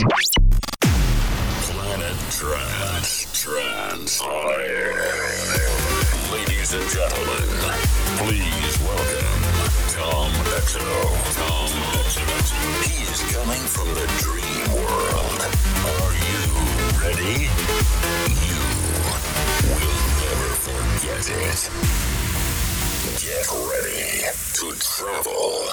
Planet Trance, on. Ladies and gentlemen, please welcome Tom Exo. Tom Exo. He is coming from the dream world. Are you ready? You will never forget it. Get ready to travel.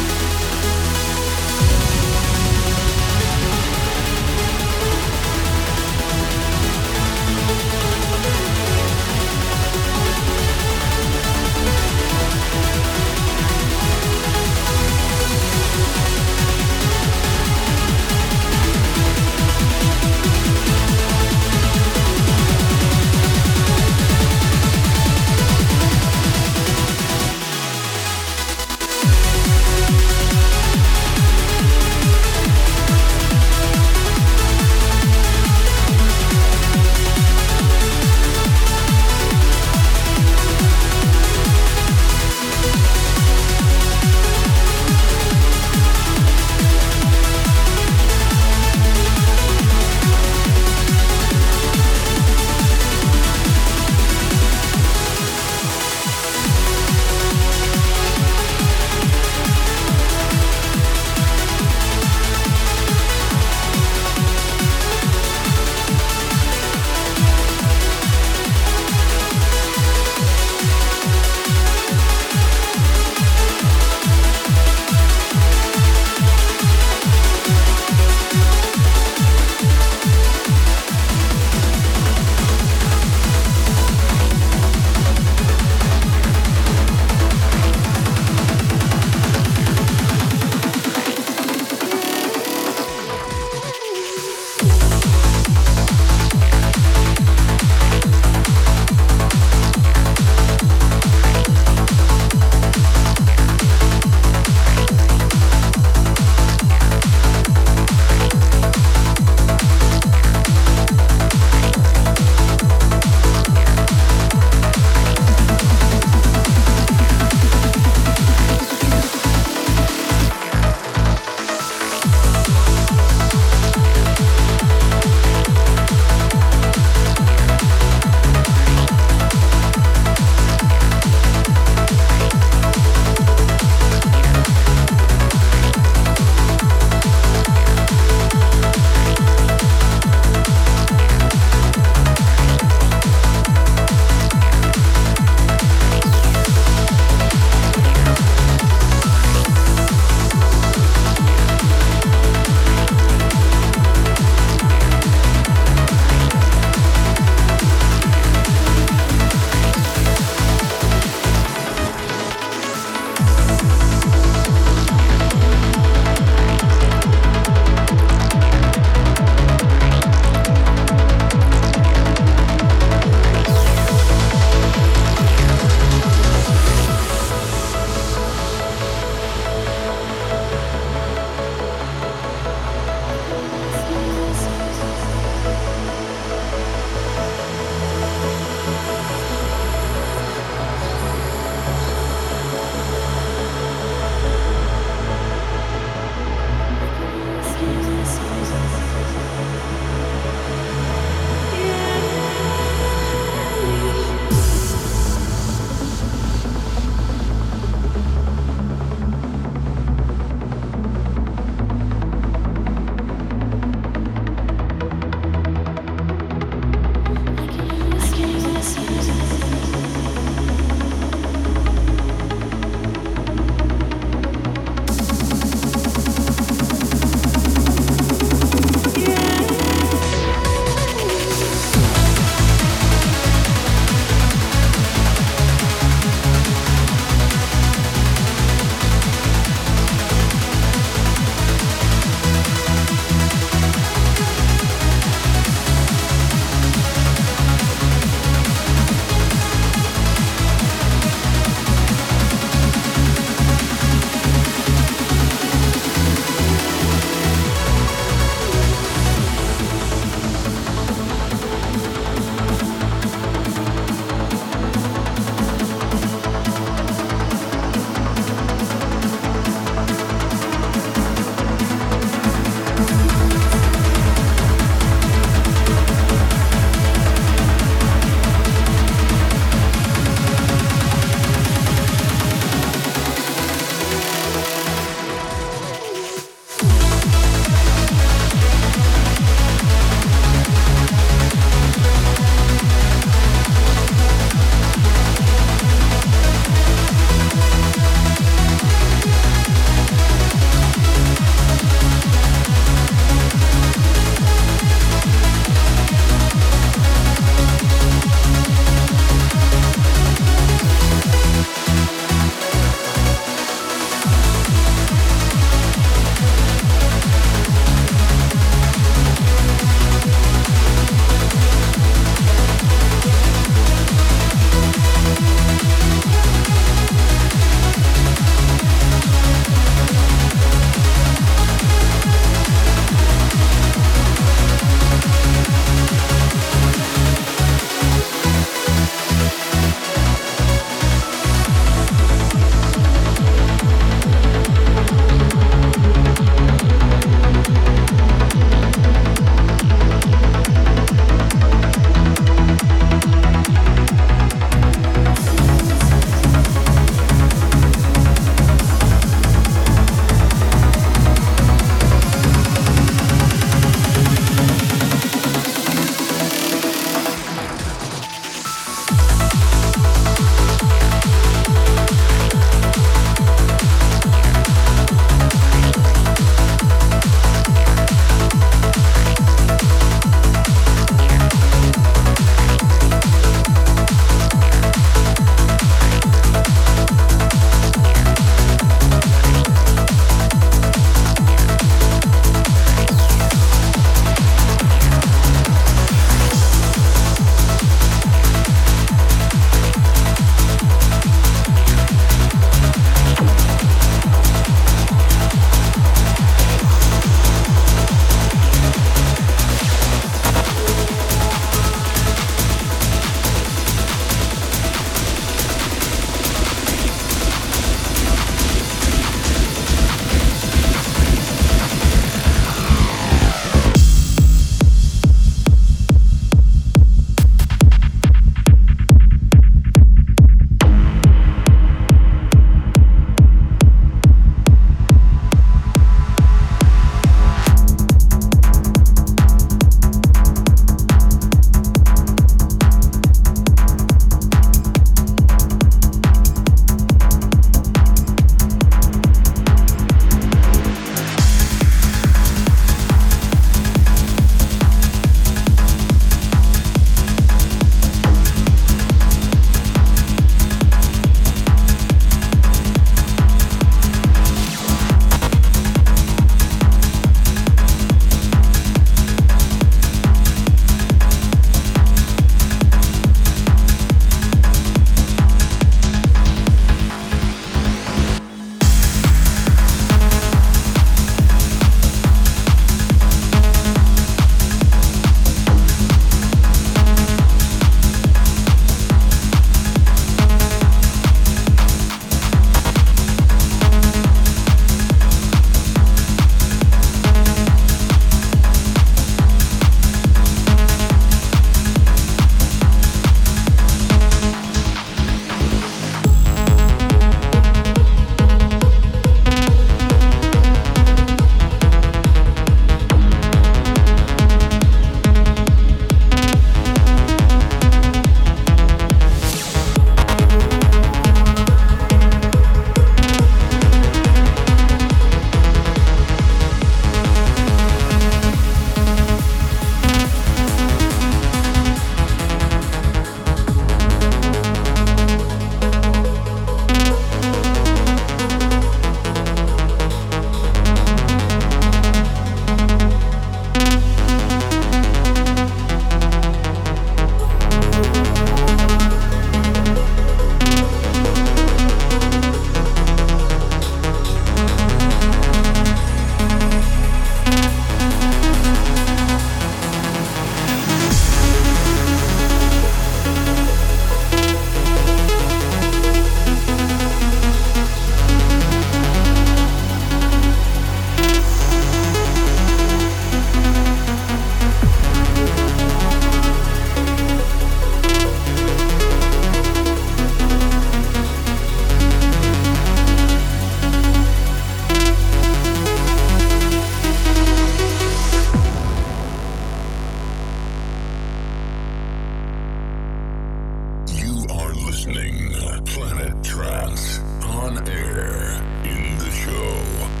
listening Planet Trance on air in the show.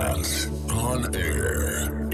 Podcast on air.